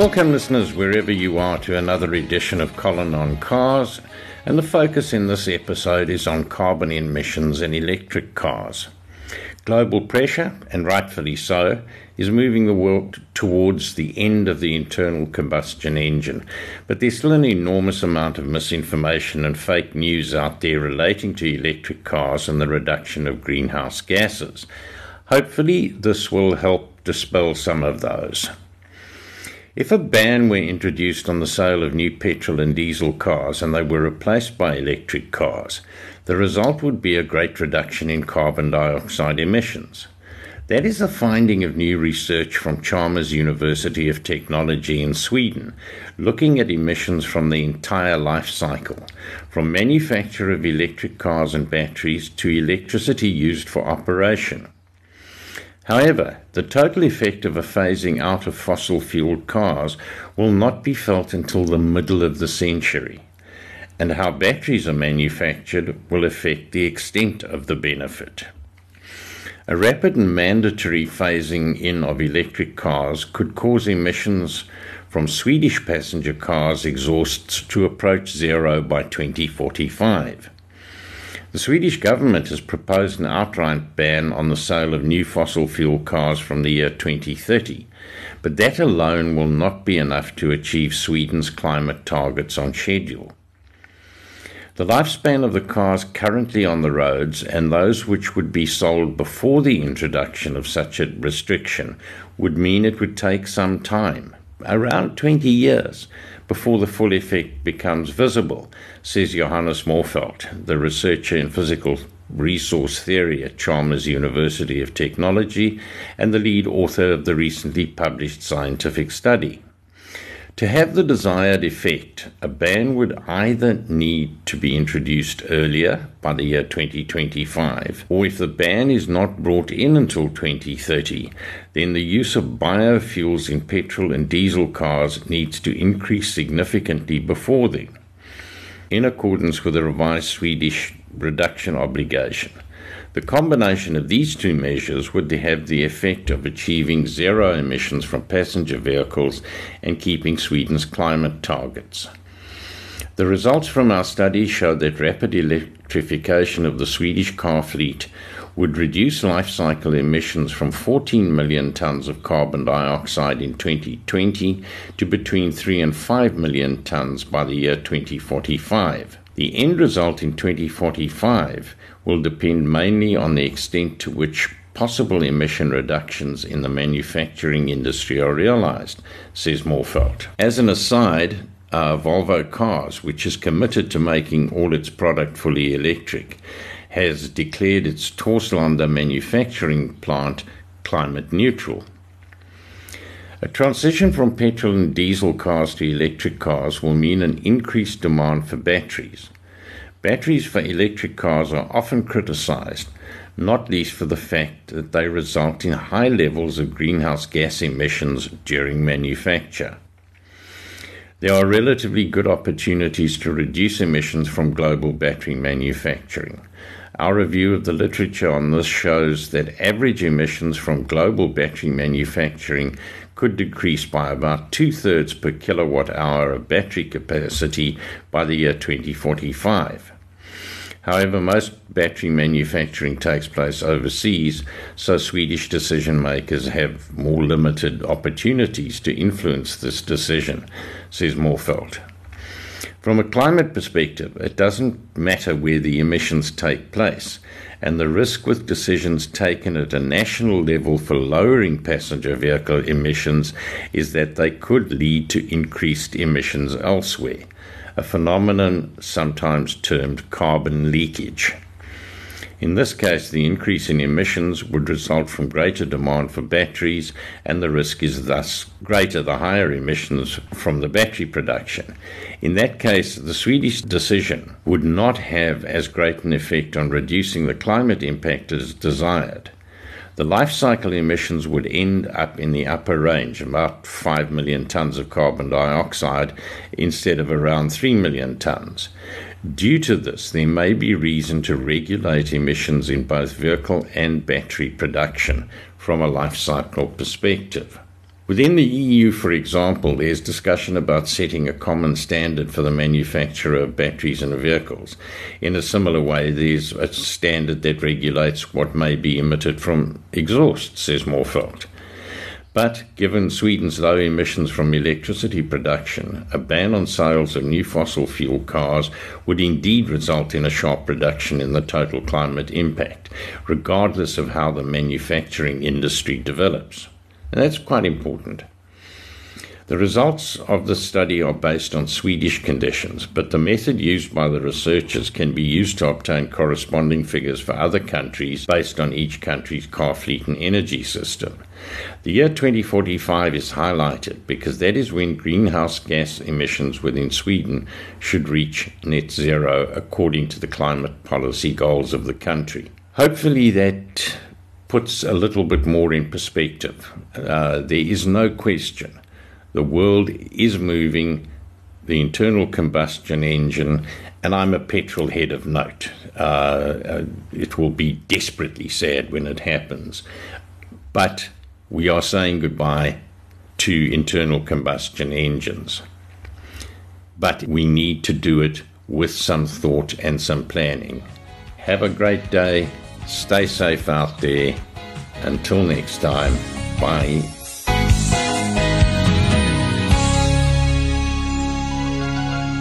Welcome, listeners, wherever you are, to another edition of Colin on Cars. And the focus in this episode is on carbon emissions in electric cars. Global pressure, and rightfully so, is moving the world towards the end of the internal combustion engine. But there's still an enormous amount of misinformation and fake news out there relating to electric cars and the reduction of greenhouse gases. Hopefully, this will help dispel some of those. If a ban were introduced on the sale of new petrol and diesel cars and they were replaced by electric cars, the result would be a great reduction in carbon dioxide emissions. That is a finding of new research from Chalmers University of Technology in Sweden, looking at emissions from the entire life cycle, from manufacture of electric cars and batteries to electricity used for operation. However, the total effect of a phasing out of fossil fueled cars will not be felt until the middle of the century, and how batteries are manufactured will affect the extent of the benefit. A rapid and mandatory phasing in of electric cars could cause emissions from Swedish passenger cars' exhausts to approach zero by 2045. The Swedish government has proposed an outright ban on the sale of new fossil fuel cars from the year 2030, but that alone will not be enough to achieve Sweden's climate targets on schedule. The lifespan of the cars currently on the roads and those which would be sold before the introduction of such a restriction would mean it would take some time, around 20 years, before the full effect becomes visible, says Johannes Morfeldt, the researcher in physical resource theory at Chalmers University of Technology and the lead author of the recently published scientific study. To have the desired effect, a ban would either need to be introduced earlier, by the year 2025, or if the ban is not brought in until 2030, then the use of biofuels in petrol and diesel cars needs to increase significantly before then, in accordance with the revised Swedish reduction obligation. The combination of these two measures would have the effect of achieving zero emissions from passenger vehicles and keeping Sweden's climate targets. The results from our study show that rapid electrification of the Swedish car fleet would reduce life cycle emissions from 14 million tons of carbon dioxide in 2020 to between 3 and 5 million tons by the year 2045. The end result in 2045 will depend mainly on the extent to which possible emission reductions in the manufacturing industry are realized, says Morfeldt. As an aside, uh, Volvo Cars, which is committed to making all its product fully electric, has declared its Torslanda manufacturing plant climate neutral. A transition from petrol and diesel cars to electric cars will mean an increased demand for batteries. Batteries for electric cars are often criticized, not least for the fact that they result in high levels of greenhouse gas emissions during manufacture. There are relatively good opportunities to reduce emissions from global battery manufacturing. Our review of the literature on this shows that average emissions from global battery manufacturing could decrease by about two thirds per kilowatt hour of battery capacity by the year 2045. However, most battery manufacturing takes place overseas, so Swedish decision makers have more limited opportunities to influence this decision, says Morfeldt. From a climate perspective, it doesn't matter where the emissions take place and the risk with decisions taken at a national level for lowering passenger vehicle emissions is that they could lead to increased emissions elsewhere, a phenomenon sometimes termed carbon leakage. In this case, the increase in emissions would result from greater demand for batteries, and the risk is thus greater the higher emissions from the battery production. In that case, the Swedish decision would not have as great an effect on reducing the climate impact as desired. The life cycle emissions would end up in the upper range, about 5 million tons of carbon dioxide instead of around 3 million tons. Due to this, there may be reason to regulate emissions in both vehicle and battery production from a life cycle perspective. Within the EU, for example, there's discussion about setting a common standard for the manufacture of batteries and vehicles. In a similar way, there's a standard that regulates what may be emitted from exhaust, says Morfeldt. But given Sweden's low emissions from electricity production, a ban on sales of new fossil fuel cars would indeed result in a sharp reduction in the total climate impact, regardless of how the manufacturing industry develops. And that's quite important. The results of the study are based on Swedish conditions, but the method used by the researchers can be used to obtain corresponding figures for other countries based on each country's car fleet and energy system. The year 2045 is highlighted because that is when greenhouse gas emissions within Sweden should reach net zero according to the climate policy goals of the country. Hopefully, that puts a little bit more in perspective. Uh, there is no question the world is moving the internal combustion engine, and I'm a petrol head of note. Uh, uh, it will be desperately sad when it happens. But we are saying goodbye to internal combustion engines. But we need to do it with some thought and some planning. Have a great day. Stay safe out there. Until next time, bye.